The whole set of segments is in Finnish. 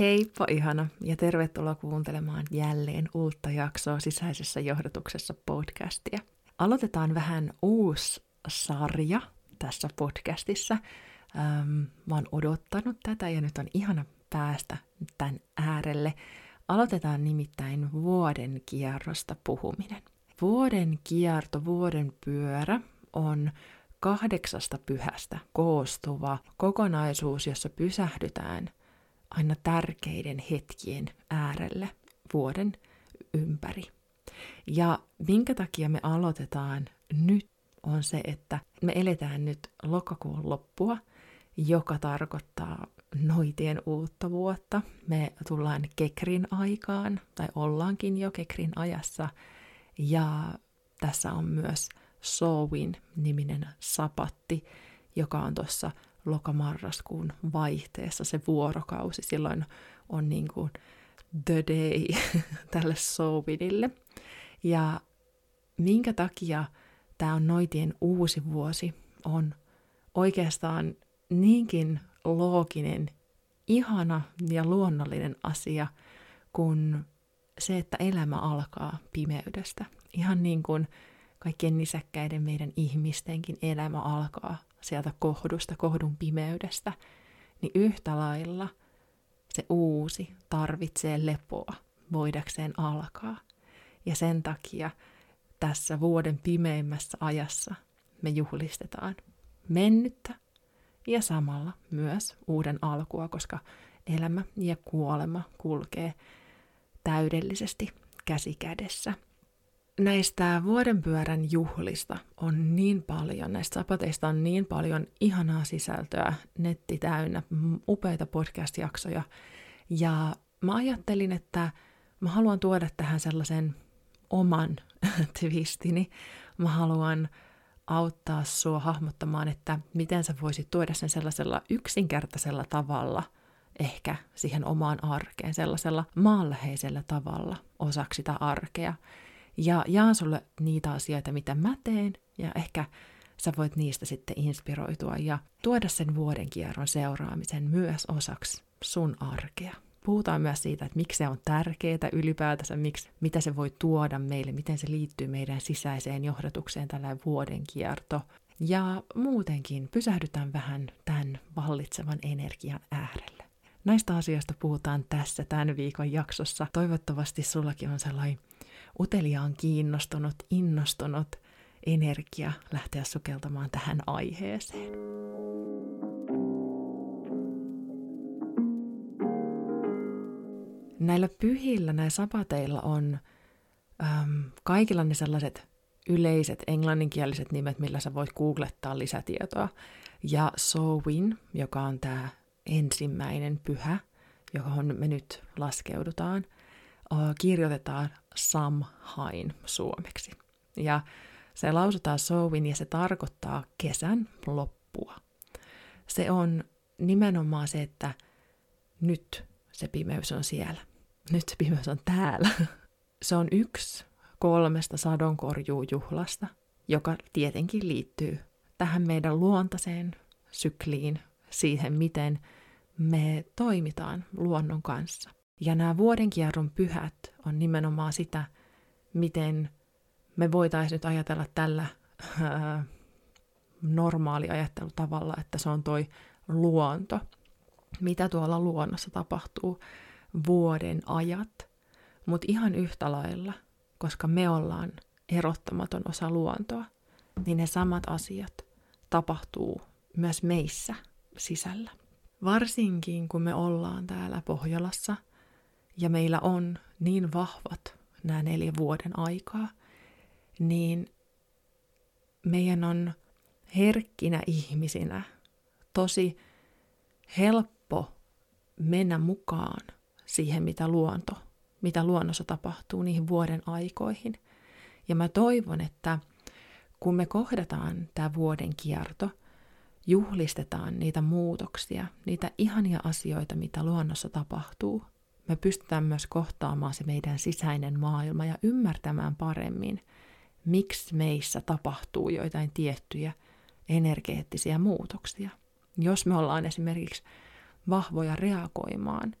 Heippa ihana ja tervetuloa kuuntelemaan jälleen uutta jaksoa sisäisessä johdotuksessa podcastia. Aloitetaan vähän uusi sarja tässä podcastissa. Ähm, mä oon odottanut tätä ja nyt on ihana päästä tämän äärelle. Aloitetaan nimittäin vuoden kierrosta puhuminen. Vuoden kierto, vuoden pyörä on kahdeksasta pyhästä koostuva kokonaisuus, jossa pysähdytään aina tärkeiden hetkien äärelle vuoden ympäri. Ja minkä takia me aloitetaan nyt on se, että me eletään nyt lokakuun loppua, joka tarkoittaa noitien uutta vuotta. Me tullaan Kekrin aikaan, tai ollaankin jo Kekrin ajassa, ja tässä on myös Sowin niminen sapatti, joka on tuossa lokamarraskuun vaihteessa se vuorokausi. Silloin on niin kuin the day tälle Sowinille. Ja minkä takia tämä on noitien uusi vuosi, on oikeastaan niinkin looginen, ihana ja luonnollinen asia kuin se, että elämä alkaa pimeydestä. Ihan niin kuin kaikkien nisäkkäiden meidän ihmistenkin elämä alkaa sieltä kohdusta, kohdun pimeydestä, niin yhtä lailla se uusi tarvitsee lepoa voidakseen alkaa. Ja sen takia tässä vuoden pimeimmässä ajassa me juhlistetaan mennyttä ja samalla myös uuden alkua, koska elämä ja kuolema kulkee täydellisesti käsi kädessä. Näistä vuodenpyörän juhlista on niin paljon, näistä sapateista on niin paljon ihanaa sisältöä, netti täynnä, upeita podcast-jaksoja. Ja mä ajattelin, että mä haluan tuoda tähän sellaisen oman twistini. Mä haluan auttaa sua hahmottamaan, että miten sä voisit tuoda sen sellaisella yksinkertaisella tavalla ehkä siihen omaan arkeen, sellaisella maanläheisellä tavalla osaksi sitä arkea. Ja jaan sulle niitä asioita, mitä mä teen, ja ehkä sä voit niistä sitten inspiroitua ja tuoda sen vuoden kierron seuraamisen myös osaksi sun arkea. Puhutaan myös siitä, että miksi se on tärkeää ylipäätänsä, miksi, mitä se voi tuoda meille, miten se liittyy meidän sisäiseen johdatukseen tällä vuoden kierto. Ja muutenkin pysähdytään vähän tämän vallitsevan energian äärelle. Näistä asioista puhutaan tässä tämän viikon jaksossa. Toivottavasti sullakin on sellainen uteliaan kiinnostunut, innostunut energia lähteä sukeltamaan tähän aiheeseen. Näillä pyhillä, näillä sapateilla on äm, kaikilla ne sellaiset yleiset englanninkieliset nimet, millä sä voit googlettaa lisätietoa. Ja Sowin, joka on tämä ensimmäinen pyhä, johon me nyt laskeudutaan, kirjoitetaan Samhain suomeksi. Ja se lausutaan Sowin ja se tarkoittaa kesän loppua. Se on nimenomaan se, että nyt se pimeys on siellä. Nyt se pimeys on täällä. Se on yksi kolmesta sadonkorjuujuhlasta, joka tietenkin liittyy tähän meidän luontaiseen sykliin, siihen miten me toimitaan luonnon kanssa. Ja nämä vuodenkierron pyhät on nimenomaan sitä, miten me voitaisiin nyt ajatella tällä ää, normaali ajattelutavalla, että se on toi luonto. Mitä tuolla luonnossa tapahtuu vuoden ajat, mutta ihan yhtä lailla, koska me ollaan erottamaton osa luontoa, niin ne samat asiat tapahtuu myös meissä sisällä. Varsinkin kun me ollaan täällä Pohjolassa ja meillä on niin vahvat nämä neljä vuoden aikaa, niin meidän on herkkinä ihmisinä tosi helppo mennä mukaan siihen, mitä luonto, mitä luonnossa tapahtuu niihin vuoden aikoihin. Ja mä toivon, että kun me kohdataan tämä vuoden kierto, juhlistetaan niitä muutoksia, niitä ihania asioita, mitä luonnossa tapahtuu – me pystytään myös kohtaamaan se meidän sisäinen maailma ja ymmärtämään paremmin, miksi meissä tapahtuu joitain tiettyjä energeettisiä muutoksia. Jos me ollaan esimerkiksi vahvoja reagoimaan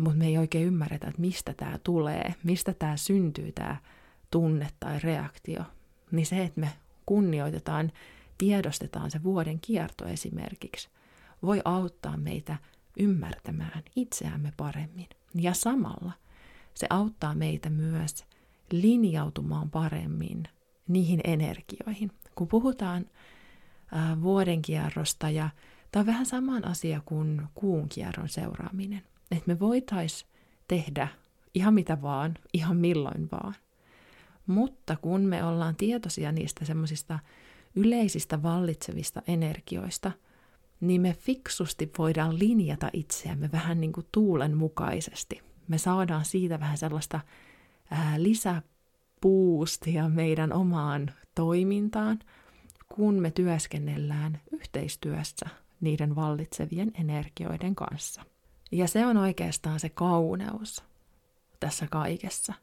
mutta me ei oikein ymmärretä, että mistä tämä tulee, mistä tämä syntyy, tämä tunne tai reaktio. Niin se, että me kunnioitetaan, tiedostetaan se vuoden kierto esimerkiksi, voi auttaa meitä ymmärtämään itseämme paremmin. Ja samalla se auttaa meitä myös linjautumaan paremmin niihin energioihin. Kun puhutaan ää, vuoden kierrosta ja tämä on vähän saman asia kuin kuun kierron seuraaminen. Että me voitais tehdä ihan mitä vaan, ihan milloin vaan. Mutta kun me ollaan tietoisia niistä semmoisista yleisistä vallitsevista energioista, niin me fiksusti voidaan linjata itseämme vähän niin kuin tuulen mukaisesti. Me saadaan siitä vähän sellaista ää, lisäpuustia meidän omaan toimintaan, kun me työskennellään yhteistyössä niiden vallitsevien energioiden kanssa. Ja se on oikeastaan se kauneus tässä kaikessa,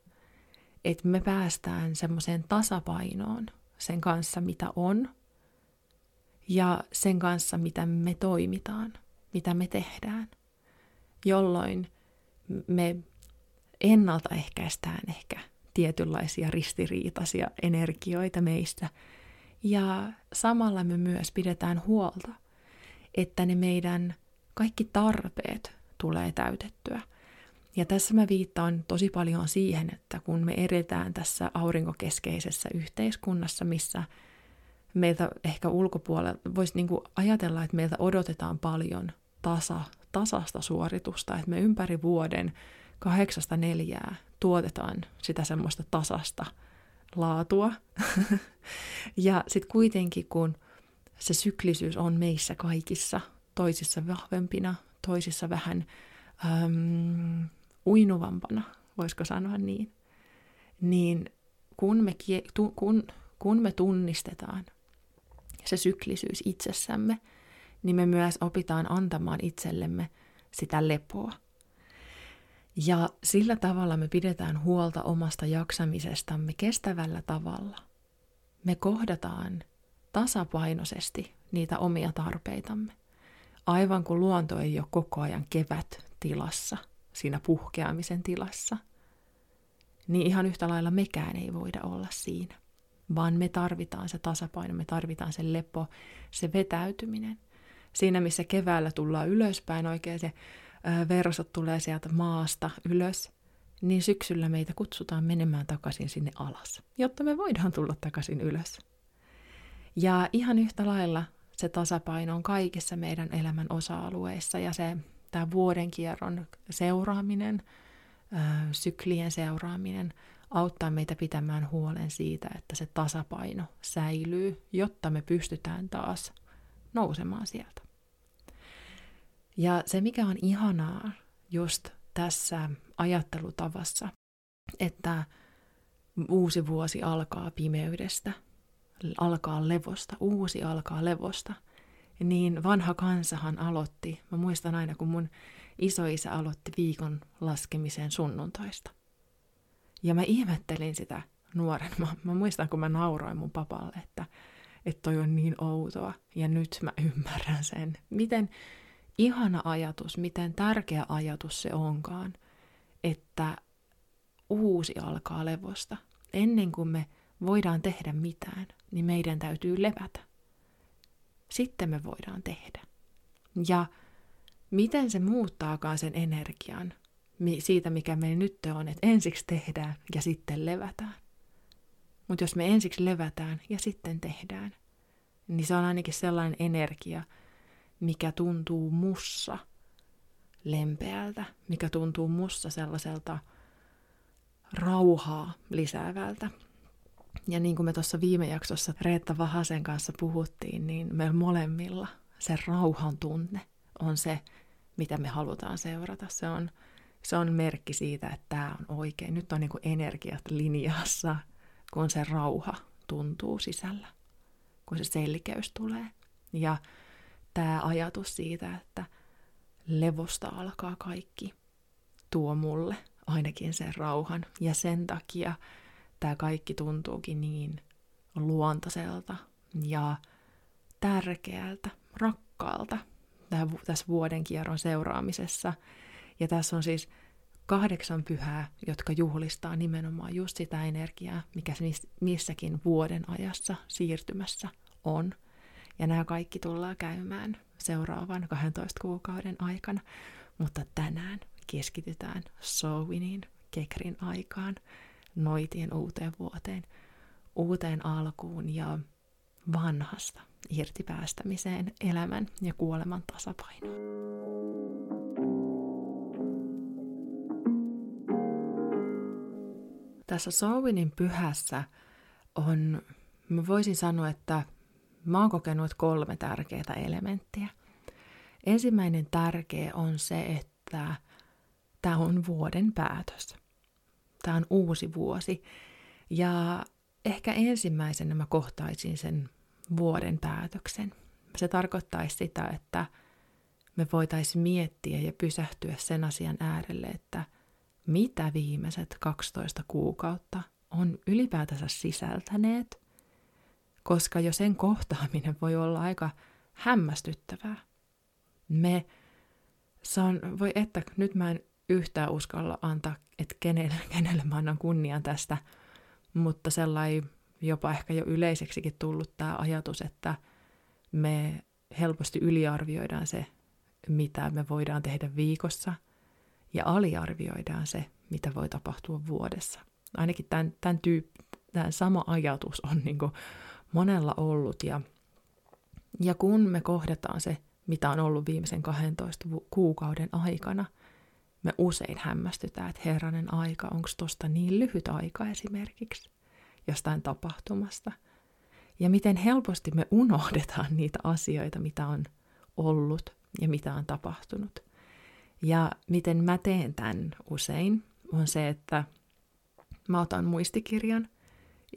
että me päästään semmoiseen tasapainoon sen kanssa, mitä on, ja sen kanssa, mitä me toimitaan, mitä me tehdään, jolloin me ennaltaehkäistään ehkä tietynlaisia ristiriitaisia energioita meistä. Ja samalla me myös pidetään huolta, että ne meidän kaikki tarpeet tulee täytettyä. Ja tässä mä viittaan tosi paljon siihen, että kun me edetään tässä aurinkokeskeisessä yhteiskunnassa, missä meiltä ehkä ulkopuolella voisi niinku ajatella, että meiltä odotetaan paljon tasa, tasasta suoritusta, että me ympäri vuoden kahdeksasta neljää tuotetaan sitä semmoista tasasta laatua. ja sitten kuitenkin, kun se syklisyys on meissä kaikissa, toisissa vahvempina, toisissa vähän äm, uinuvampana, voisiko sanoa niin, niin kun me, kun, kun me tunnistetaan se syklisyys itsessämme, niin me myös opitaan antamaan itsellemme sitä lepoa. Ja sillä tavalla me pidetään huolta omasta jaksamisestamme kestävällä tavalla. Me kohdataan tasapainoisesti niitä omia tarpeitamme. Aivan kuin luonto ei ole koko ajan kevät tilassa, siinä puhkeamisen tilassa, niin ihan yhtä lailla mekään ei voida olla siinä. Vaan me tarvitaan se tasapaino, me tarvitaan se lepo, se vetäytyminen. Siinä, missä keväällä tullaan ylöspäin, oikein se versot tulee sieltä maasta ylös, niin syksyllä meitä kutsutaan menemään takaisin sinne alas, jotta me voidaan tulla takaisin ylös. Ja ihan yhtä lailla se tasapaino on kaikissa meidän elämän osa-alueissa ja se tämä vuoden kierron seuraaminen, syklien seuraaminen auttaa meitä pitämään huolen siitä, että se tasapaino säilyy, jotta me pystytään taas nousemaan sieltä. Ja se, mikä on ihanaa just tässä ajattelutavassa, että uusi vuosi alkaa pimeydestä, alkaa levosta, uusi alkaa levosta, niin vanha kansahan aloitti, mä muistan aina kun mun isoisä aloitti viikon laskemisen sunnuntaista. Ja mä ihmettelin sitä nuoren. Mä, mä muistan, kun mä nauroin mun papalle, että, että toi on niin outoa. Ja nyt mä ymmärrän sen. Miten ihana ajatus, miten tärkeä ajatus se onkaan, että uusi alkaa levosta. Ennen kuin me voidaan tehdä mitään, niin meidän täytyy levätä. Sitten me voidaan tehdä. Ja miten se muuttaakaan sen energian siitä, mikä meillä nyt on, että ensiksi tehdään ja sitten levätään. Mutta jos me ensiksi levätään ja sitten tehdään, niin se on ainakin sellainen energia, mikä tuntuu mussa lempeältä, mikä tuntuu mussa sellaiselta rauhaa lisäävältä. Ja niin kuin me tuossa viime jaksossa Reetta Vahasen kanssa puhuttiin, niin meillä molemmilla se rauhan tunne on se, mitä me halutaan seurata. Se on, se on merkki siitä, että tämä on oikein. Nyt on niin kuin energiat linjassa, kun se rauha tuntuu sisällä, kun se selkeys tulee. Ja tämä ajatus siitä, että levosta alkaa kaikki, tuo mulle ainakin sen rauhan. Ja sen takia tämä kaikki tuntuukin niin luontaiselta ja tärkeältä, rakkaalta tässä vuoden kierron seuraamisessa. Ja tässä on siis kahdeksan pyhää, jotka juhlistaa nimenomaan just sitä energiaa, mikä missäkin vuoden ajassa siirtymässä on. Ja nämä kaikki tullaan käymään seuraavan 12 kuukauden aikana. Mutta tänään keskitytään Sowinin, Kekrin aikaan, noitien uuteen vuoteen, uuteen alkuun ja vanhasta irti päästämiseen elämän ja kuoleman tasapainoon. Tässä Sowinin pyhässä on, mä voisin sanoa, että mä oon kokenut kolme tärkeää elementtiä. Ensimmäinen tärkeä on se, että tämä on vuoden päätös. Tämä on uusi vuosi. Ja ehkä ensimmäisenä mä kohtaisin sen vuoden päätöksen. Se tarkoittaisi sitä, että me voitaisiin miettiä ja pysähtyä sen asian äärelle, että mitä viimeiset 12 kuukautta on ylipäätänsä sisältäneet, koska jo sen kohtaaminen voi olla aika hämmästyttävää. Me, se on, voi että nyt mä en yhtään uskalla antaa, että kenelle, kenelle mä annan kunnian tästä, mutta sellainen jopa ehkä jo yleiseksikin tullut tämä ajatus, että me helposti yliarvioidaan se, mitä me voidaan tehdä viikossa, ja aliarvioidaan se, mitä voi tapahtua vuodessa. Ainakin tämän, tämän, tyyp, tämän sama ajatus on niin monella ollut, ja, ja kun me kohdataan se, mitä on ollut viimeisen 12 kuukauden aikana, me usein hämmästytään, että herranen aika, onko tuosta niin lyhyt aika esimerkiksi jostain tapahtumasta. Ja miten helposti me unohdetaan niitä asioita, mitä on ollut ja mitä on tapahtunut. Ja miten mä teen tämän usein, on se, että mä otan muistikirjan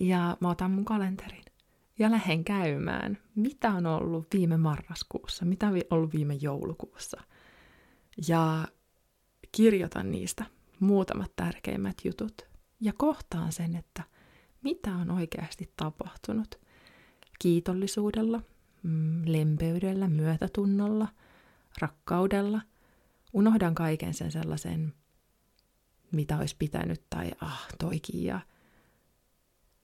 ja mä otan mun kalenterin ja lähden käymään, mitä on ollut viime marraskuussa, mitä on ollut viime joulukuussa. Ja kirjoitan niistä muutamat tärkeimmät jutut ja kohtaan sen, että mitä on oikeasti tapahtunut. Kiitollisuudella, mm, lempeydellä, myötätunnolla, rakkaudella. Unohdan kaiken sen sellaisen, mitä olisi pitänyt tai ah, toikin ja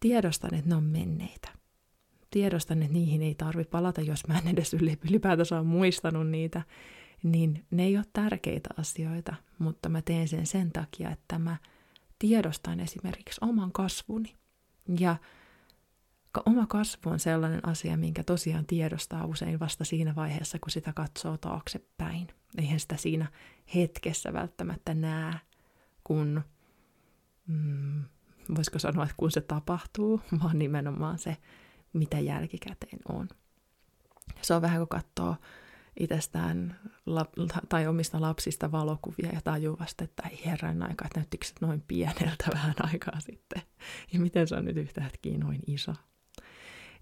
tiedostan, että ne on menneitä. Tiedostan, että niihin ei tarvi palata, jos mä en edes ylipäätänsä ole muistanut niitä niin ne ei ole tärkeitä asioita, mutta mä teen sen sen takia, että mä tiedostan esimerkiksi oman kasvuni. Ja oma kasvu on sellainen asia, minkä tosiaan tiedostaa usein vasta siinä vaiheessa, kun sitä katsoo taaksepäin. Eihän sitä siinä hetkessä välttämättä näe, kun, mm, voisiko sanoa, että kun se tapahtuu, vaan nimenomaan se, mitä jälkikäteen on. Se on vähän kuin katsoo itsestään lap- tai omista lapsista valokuvia ja tajuu vasta, että ei herran aika, että näyttikö se noin pieneltä vähän aikaa sitten. Ja miten se on nyt yhtäkkiä noin iso.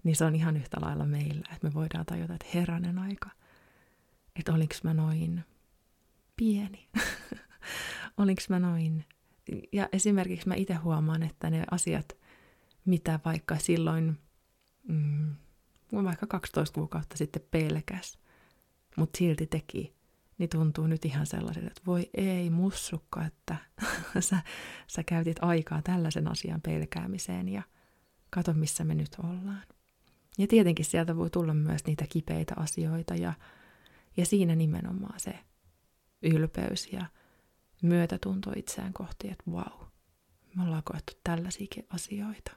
Niin se on ihan yhtä lailla meillä, että me voidaan tajuta, että herranen aika, että olinko mä noin pieni. olinko mä noin. Ja esimerkiksi mä itse huomaan, että ne asiat, mitä vaikka silloin, mm, vaikka 12 kuukautta sitten pelkäs, mutta silti teki, niin tuntuu nyt ihan sellaiselta, että voi ei mussukka, että sä, sä käytit aikaa tällaisen asian pelkäämiseen ja kato missä me nyt ollaan. Ja tietenkin sieltä voi tulla myös niitä kipeitä asioita ja, ja siinä nimenomaan se ylpeys ja myötätunto itseään kohti, että vau, wow, me ollaan koettu tällaisiakin asioita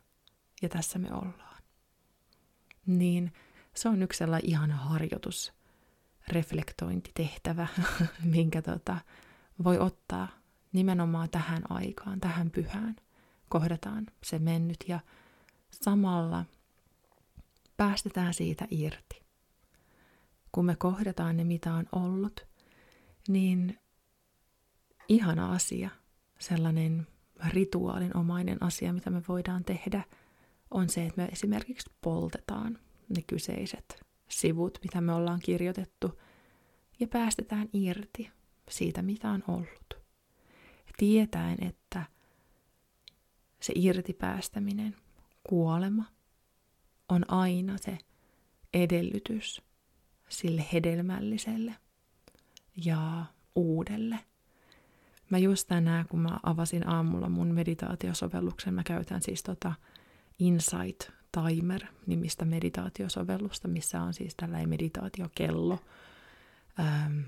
ja tässä me ollaan. Niin se on yksi sellainen ihana harjoitus reflektointitehtävä, minkä tota, voi ottaa nimenomaan tähän aikaan, tähän pyhään. Kohdataan se mennyt ja samalla päästetään siitä irti. Kun me kohdataan ne, mitä on ollut, niin ihana asia, sellainen rituaalinomainen asia, mitä me voidaan tehdä, on se, että me esimerkiksi poltetaan ne kyseiset sivut, mitä me ollaan kirjoitettu, ja päästetään irti siitä, mitä on ollut. Tietäen, että se irti päästäminen, kuolema, on aina se edellytys sille hedelmälliselle ja uudelle. Mä just tänään, kun mä avasin aamulla mun meditaatiosovelluksen, mä käytän siis tota Insight Timer-nimistä meditaatiosovellusta, missä on siis tällainen meditaatiokello, ähm,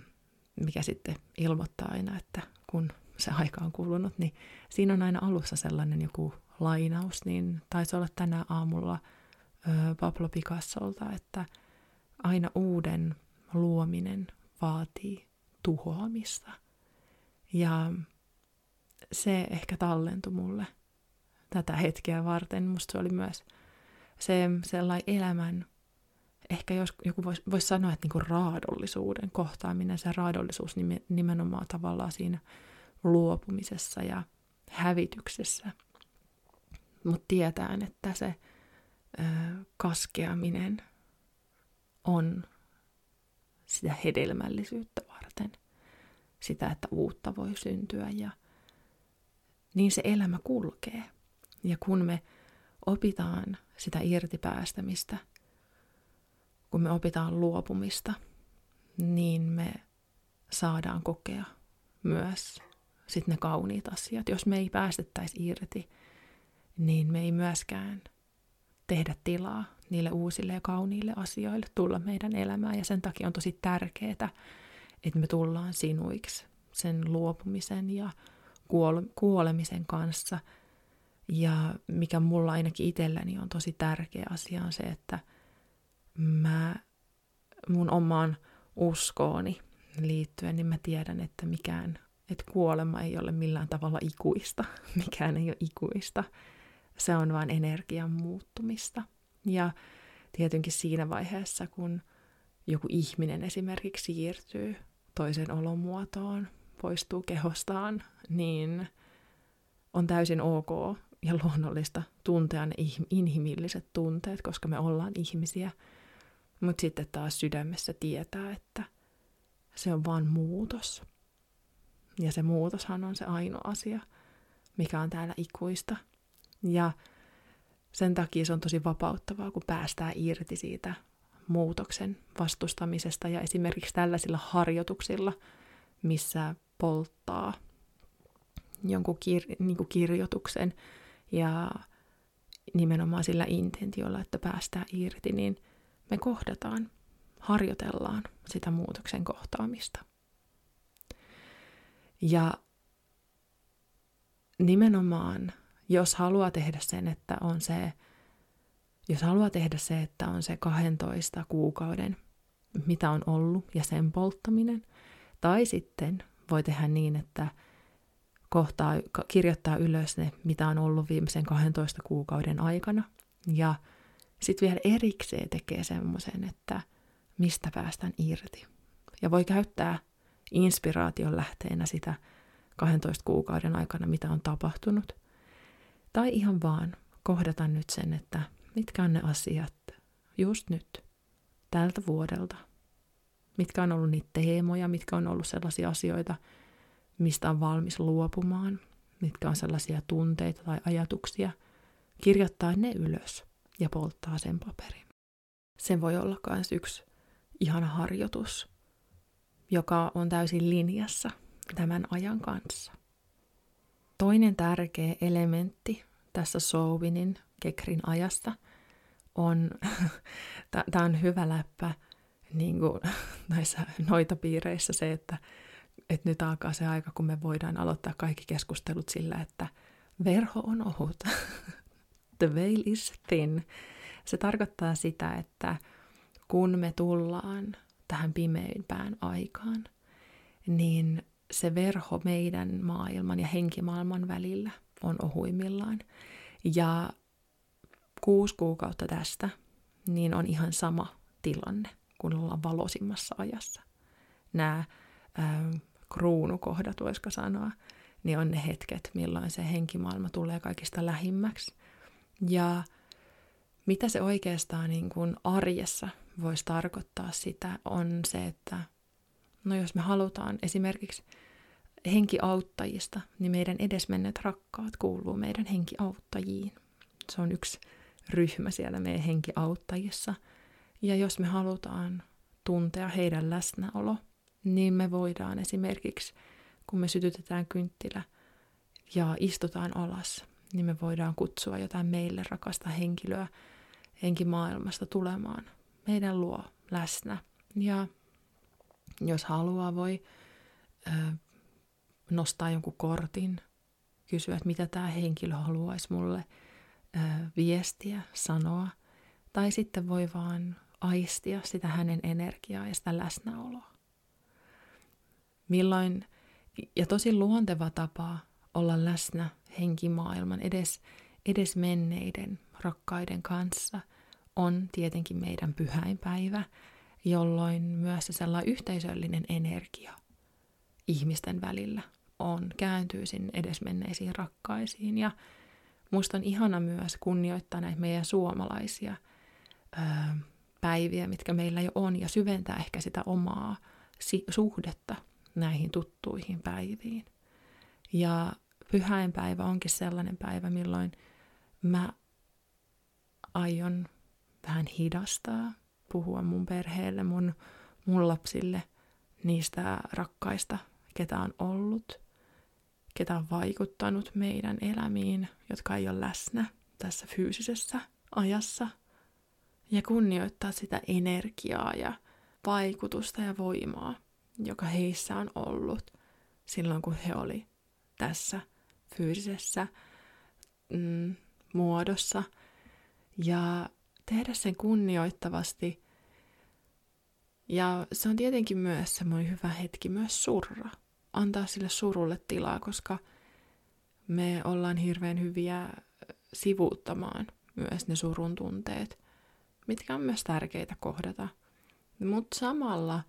mikä sitten ilmoittaa aina, että kun se aika on kulunut, niin siinä on aina alussa sellainen joku lainaus, niin taisi olla tänä aamulla Pablo Picassolta, että aina uuden luominen vaatii tuhoamista. Ja se ehkä tallentui mulle tätä hetkeä varten. Musta se oli myös se sellainen elämän, ehkä jos joku voisi vois sanoa, että niinku raadollisuuden kohtaaminen, se raadollisuus nimenomaan tavallaan siinä luopumisessa ja hävityksessä. Mutta tietään, että se kaskeaminen on sitä hedelmällisyyttä varten, sitä, että uutta voi syntyä ja niin se elämä kulkee. Ja kun me opitaan sitä irtipäästämistä, kun me opitaan luopumista, niin me saadaan kokea myös sitten ne kauniit asiat. Jos me ei päästettäisi irti, niin me ei myöskään tehdä tilaa niille uusille ja kauniille asioille tulla meidän elämään. Ja sen takia on tosi tärkeää, että me tullaan sinuiksi sen luopumisen ja kuolemisen kanssa. Ja mikä mulla ainakin itselläni on tosi tärkeä asia on se, että mä mun omaan uskooni liittyen, niin mä tiedän, että mikään että kuolema ei ole millään tavalla ikuista, mikään ei ole ikuista. Se on vain energian muuttumista. Ja tietenkin siinä vaiheessa, kun joku ihminen esimerkiksi siirtyy toisen olomuotoon, poistuu kehostaan, niin on täysin ok ja luonnollista tuntea ne inhimilliset tunteet, koska me ollaan ihmisiä. Mutta sitten taas sydämessä tietää, että se on vain muutos. Ja se muutoshan on se ainoa asia, mikä on täällä ikuista. Ja sen takia se on tosi vapauttavaa, kun päästään irti siitä muutoksen vastustamisesta ja esimerkiksi tällaisilla harjoituksilla, missä polttaa jonkun kir- niin kuin kirjoituksen ja nimenomaan sillä intentiolla, että päästään irti, niin me kohdataan, harjoitellaan sitä muutoksen kohtaamista. Ja nimenomaan, jos haluaa tehdä sen, että on se, jos haluaa tehdä se, että on se 12 kuukauden, mitä on ollut, ja sen polttaminen, tai sitten voi tehdä niin, että kohtaa, kirjoittaa ylös ne, mitä on ollut viimeisen 12 kuukauden aikana, ja sitten vielä erikseen tekee semmoisen, että mistä päästään irti. Ja voi käyttää inspiraation lähteenä sitä 12 kuukauden aikana, mitä on tapahtunut. Tai ihan vaan kohdata nyt sen, että mitkä on ne asiat just nyt, tältä vuodelta. Mitkä on ollut niitä teemoja, mitkä on ollut sellaisia asioita, mistä on valmis luopumaan, mitkä on sellaisia tunteita tai ajatuksia. Kirjoittaa ne ylös ja polttaa sen paperin. Sen voi olla myös yksi ihana harjoitus, joka on täysin linjassa tämän ajan kanssa. Toinen tärkeä elementti tässä Souvinin Kekrin ajasta on, tämä on hyvä läppä niin kuin näissä noita piireissä se, että, että nyt alkaa se aika, kun me voidaan aloittaa kaikki keskustelut sillä, että verho on ohut. The veil is thin. Se tarkoittaa sitä, että kun me tullaan tähän pimeimpään aikaan, niin se verho meidän maailman ja henkimaailman välillä on ohuimmillaan. Ja kuusi kuukautta tästä, niin on ihan sama tilanne, kun ollaan valosimmassa ajassa. Nämä ähm, kruunukohdat, voisiko sanoa, niin on ne hetket, milloin se henkimaailma tulee kaikista lähimmäksi. Ja mitä se oikeastaan niin kuin arjessa voisi tarkoittaa sitä, on se, että no jos me halutaan esimerkiksi henkiauttajista, niin meidän edesmenneet rakkaat kuuluu meidän henkiauttajiin. Se on yksi ryhmä siellä meidän henkiauttajissa. Ja jos me halutaan tuntea heidän läsnäolo, niin me voidaan esimerkiksi kun me sytytetään kynttilä ja istutaan alas, niin me voidaan kutsua jotain meille rakasta henkilöä henkimaailmasta tulemaan meidän luo läsnä. Ja jos haluaa, voi ö, nostaa jonkun kortin, kysyä, että mitä tämä henkilö haluaisi mulle ö, viestiä, sanoa. Tai sitten voi vaan aistia sitä hänen energiaa ja sitä läsnäoloa. Milloin, ja tosi luonteva tapa olla läsnä henkimaailman edes, edes menneiden rakkaiden kanssa on tietenkin meidän pyhäinpäivä, jolloin myös se sellainen yhteisöllinen energia ihmisten välillä on, kääntyy sinne edesmenneisiin rakkaisiin. Ja musta on ihana myös kunnioittaa näitä meidän suomalaisia öö, päiviä, mitkä meillä jo on, ja syventää ehkä sitä omaa si- suhdetta näihin tuttuihin päiviin. Ja pyhäinpäivä onkin sellainen päivä, milloin mä aion vähän hidastaa, puhua mun perheelle, mun, mun lapsille niistä rakkaista, ketä on ollut, ketä on vaikuttanut meidän elämiin, jotka ei ole läsnä tässä fyysisessä ajassa. Ja kunnioittaa sitä energiaa ja vaikutusta ja voimaa, joka heissä on ollut silloin, kun he oli tässä fyysisessä mm, muodossa. Ja tehdä sen kunnioittavasti. Ja se on tietenkin myös semmoinen hyvä hetki myös surra. Antaa sille surulle tilaa, koska me ollaan hirveän hyviä sivuuttamaan myös ne surun tunteet, mitkä on myös tärkeitä kohdata. Mutta samalla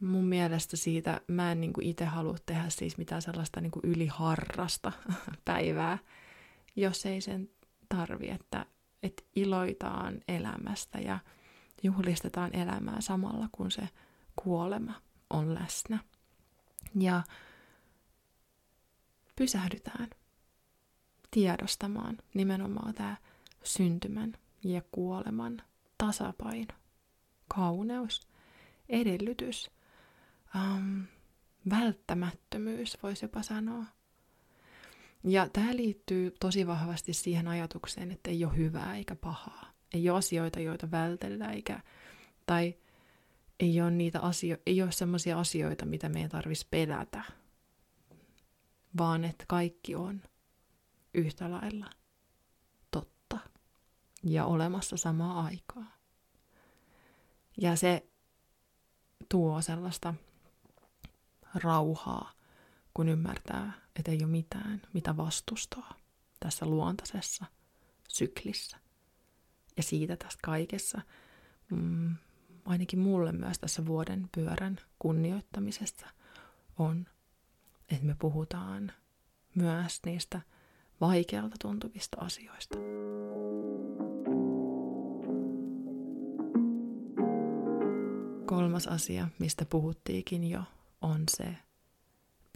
mun mielestä siitä mä en niinku itse halua tehdä siis mitään sellaista niinku yliharrasta päivää, jos ei sen tarvi, että että iloitaan elämästä ja juhlistetaan elämää samalla, kun se kuolema on läsnä. Ja pysähdytään tiedostamaan nimenomaan tämä syntymän ja kuoleman tasapaino, kauneus, edellytys, um, välttämättömyys, voisi jopa sanoa. Ja tämä liittyy tosi vahvasti siihen ajatukseen, että ei ole hyvää eikä pahaa. Ei ole asioita, joita vältellä, eikä, tai ei ole niitä asio- ei ole sellaisia asioita, mitä meidän tarvitsisi pelätä, vaan että kaikki on yhtä lailla totta ja olemassa samaa aikaa. Ja se tuo sellaista rauhaa, kun ymmärtää, että ei ole mitään, mitä vastustaa tässä luontaisessa syklissä. Ja siitä tässä kaikessa, mm, ainakin mulle myös tässä vuoden pyörän kunnioittamisessa on, että me puhutaan myös niistä vaikealta tuntuvista asioista. Kolmas asia, mistä puhuttiinkin jo, on se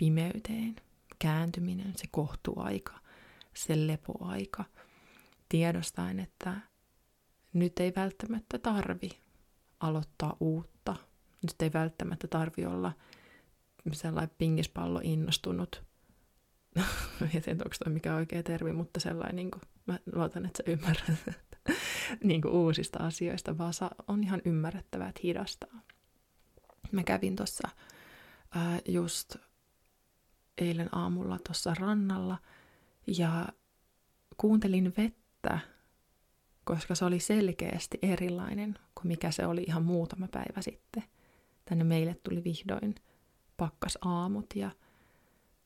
pimeyteen kääntyminen, se kohtuaika, se lepoaika, tiedostaen, että nyt ei välttämättä tarvi aloittaa uutta. Nyt ei välttämättä tarvi olla sellainen pingispallo innostunut. en tiedä, onko toi mikä oikea termi, mutta sellainen, niin kuin, mä luotan, että sä ymmärrät niin kuin uusista asioista, vaan on ihan ymmärrettävää, että hidastaa. Mä kävin tuossa just eilen aamulla tuossa rannalla ja kuuntelin vettä, koska se oli selkeästi erilainen kuin mikä se oli ihan muutama päivä sitten. Tänne meille tuli vihdoin pakkas aamut ja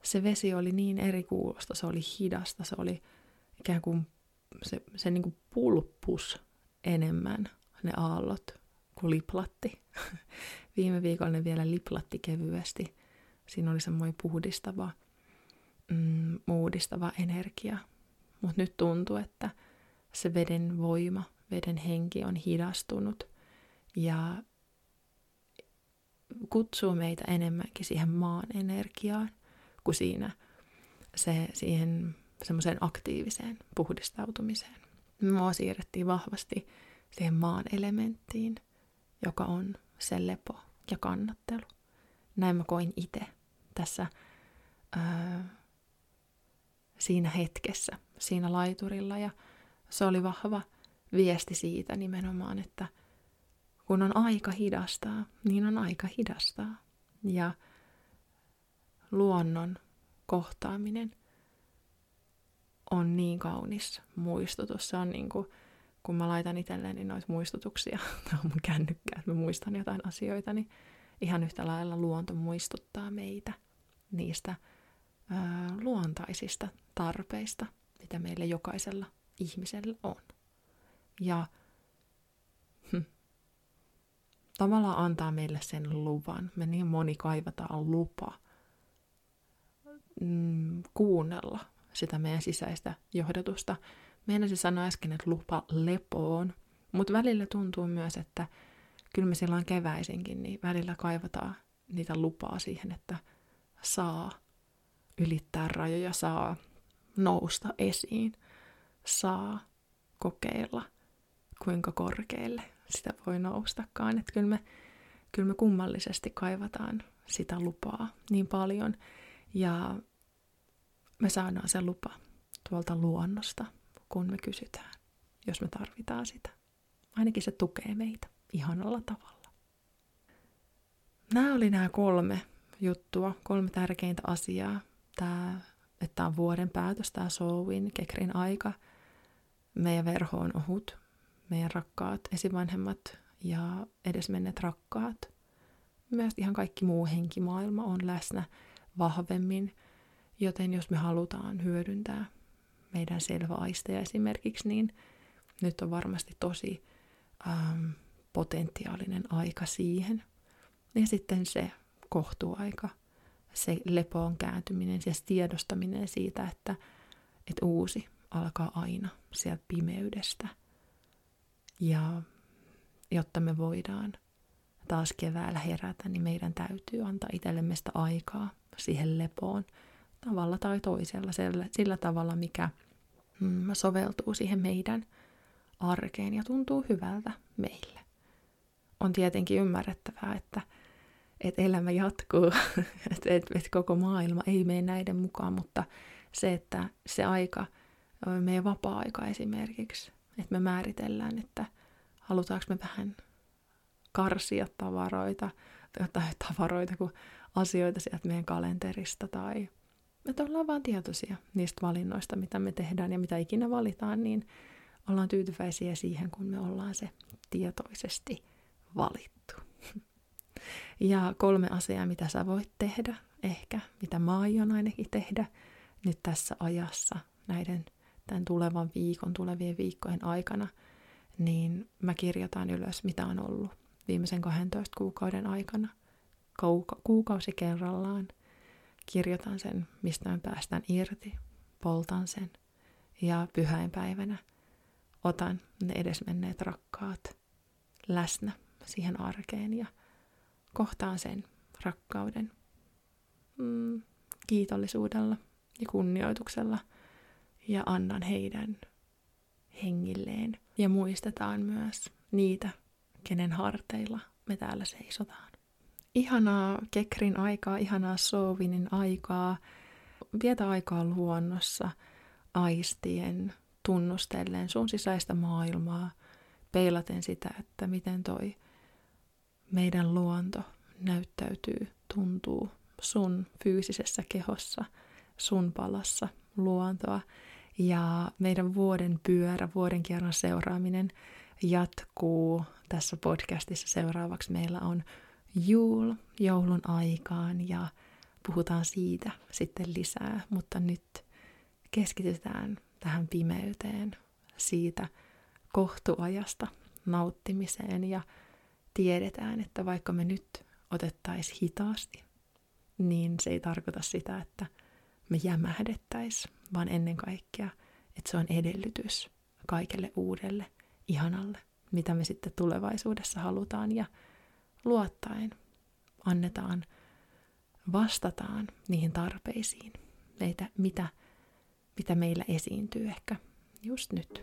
se vesi oli niin eri kuulosta, se oli hidasta, se oli ikään kuin se, se niin kuin pulppus enemmän ne aallot kuin liplatti. Viime viikolla ne vielä liplatti kevyesti Siinä oli semmoinen puhdistava, mm, uudistava energia. Mutta nyt tuntuu, että se veden voima, veden henki on hidastunut ja kutsuu meitä enemmänkin siihen maan energiaan kuin siinä se, siihen semmoiseen aktiiviseen puhdistautumiseen. Mua siirrettiin vahvasti siihen maan elementtiin, joka on se lepo ja kannattelu. Näin mä koin itse tässä ää, siinä hetkessä, siinä laiturilla. Ja se oli vahva viesti siitä nimenomaan, että kun on aika hidastaa, niin on aika hidastaa. Ja luonnon kohtaaminen on niin kaunis muistutus. Se on niin kuin, kun mä laitan itselleni noita muistutuksia, tai mun kännykkää, että mä muistan jotain asioita, niin ihan yhtä lailla luonto muistuttaa meitä niistä ää, luontaisista tarpeista, mitä meillä jokaisella ihmisellä on. Ja hm, tavallaan antaa meille sen luvan. Me niin moni kaivataan lupa mm, kuunnella sitä meidän sisäistä johdatusta. Meidän se sanoi äsken, että lupa lepoon, mutta välillä tuntuu myös, että kyllä me silloin keväisinkin, niin välillä kaivataan niitä lupaa siihen, että saa ylittää rajoja, saa nousta esiin, saa kokeilla, kuinka korkealle sitä voi noustakaan. Että kyllä me, kyllä me kummallisesti kaivataan sitä lupaa niin paljon. Ja me saadaan se lupa tuolta luonnosta, kun me kysytään, jos me tarvitaan sitä. Ainakin se tukee meitä ihanalla tavalla. Nämä oli nämä kolme juttua, kolme tärkeintä asiaa. Tämä, että on vuoden päätös, tämä Sowin, Kekrin aika. Meidän verho on ohut, meidän rakkaat esivanhemmat ja edesmenneet rakkaat. Myös ihan kaikki muu henkimaailma on läsnä vahvemmin, joten jos me halutaan hyödyntää meidän selväaisteja esimerkiksi, niin nyt on varmasti tosi ähm, potentiaalinen aika siihen. Ja sitten se kohtuaika, se lepoon kääntyminen, se tiedostaminen siitä, että, että uusi alkaa aina sieltä pimeydestä. Ja jotta me voidaan taas keväällä herätä, niin meidän täytyy antaa itsellemme sitä aikaa siihen lepoon tavalla tai toisella, sillä, sillä tavalla, mikä mm, soveltuu siihen meidän arkeen ja tuntuu hyvältä meille. On tietenkin ymmärrettävää, että, että elämä jatkuu, että, että, että koko maailma ei mene näiden mukaan, mutta se, että se aika, meidän vapaa-aika esimerkiksi, että me määritellään, että halutaanko me vähän karsia tavaroita, tai tavaroita kuin asioita sieltä meidän kalenterista, tai että ollaan vaan tietoisia niistä valinnoista, mitä me tehdään ja mitä ikinä valitaan, niin ollaan tyytyväisiä siihen, kun me ollaan se tietoisesti valittu. Ja kolme asiaa, mitä sä voit tehdä, ehkä, mitä mä aion ainakin tehdä nyt tässä ajassa, näiden tämän tulevan viikon, tulevien viikkojen aikana, niin mä kirjoitan ylös, mitä on ollut viimeisen 12 kuukauden aikana, Kuuka- kuukausi kerrallaan. Kirjoitan sen, mistä mä päästän irti, poltan sen ja pyhäinpäivänä otan ne edesmenneet rakkaat läsnä siihen arkeen ja kohtaan sen rakkauden mm, kiitollisuudella ja kunnioituksella ja annan heidän hengilleen. Ja muistetaan myös niitä, kenen harteilla me täällä seisotaan. Ihanaa Kekrin aikaa, ihanaa Sovinin aikaa. Vietä aikaa luonnossa, aistien, tunnustellen sun sisäistä maailmaa, peilaten sitä, että miten toi meidän luonto näyttäytyy, tuntuu sun fyysisessä kehossa, sun palassa luontoa. Ja meidän vuoden pyörä, vuoden kierron seuraaminen jatkuu tässä podcastissa. Seuraavaksi meillä on juul, joulun aikaan ja puhutaan siitä sitten lisää, mutta nyt keskitytään tähän pimeyteen, siitä kohtuajasta nauttimiseen ja tiedetään, että vaikka me nyt otettaisiin hitaasti, niin se ei tarkoita sitä, että me jämähdettäisiin, vaan ennen kaikkea, että se on edellytys kaikelle uudelle, ihanalle, mitä me sitten tulevaisuudessa halutaan ja luottaen annetaan, vastataan niihin tarpeisiin, meitä, mitä, mitä meillä esiintyy ehkä just nyt.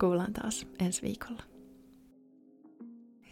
Kuullaan taas ensi viikolla.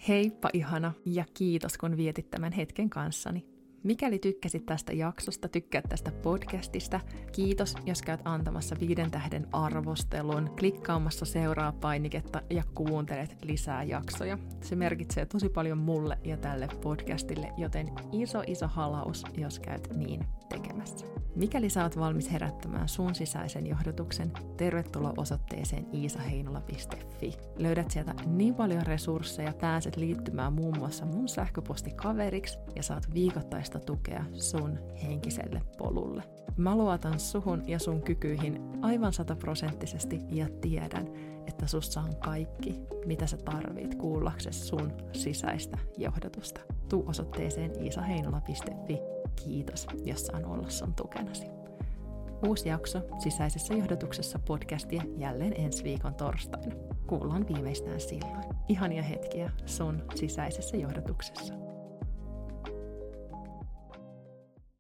Heippa ihana ja kiitos kun vietit tämän hetken kanssani. Mikäli tykkäsit tästä jaksosta, tykkäät tästä podcastista, kiitos, jos käyt antamassa viiden tähden arvostelun, klikkaamassa seuraa painiketta ja kuuntelet lisää jaksoja. Se merkitsee tosi paljon mulle ja tälle podcastille, joten iso iso halaus, jos käyt niin tekemässä. Mikäli oot valmis herättämään sun sisäisen johdotuksen, tervetuloa osoitteeseen iisaheinola.fi. Löydät sieltä niin paljon resursseja, pääset liittymään muun muassa mun sähköpostikaveriksi ja saat viikoittaista tukea sun henkiselle polulle. Mä luotan suhun ja sun kykyihin aivan sataprosenttisesti ja tiedän, että sussa on kaikki, mitä sä tarvit kuullaksesi sun sisäistä johdotusta. Tuu osoitteeseen iisaheinola.fi Kiitos, jos saan olla sun tukenasi. Uusi jakso sisäisessä johdotuksessa podcastia jälleen ensi viikon torstaina. Kuullaan viimeistään silloin. Ihania hetkiä sun sisäisessä johdotuksessa.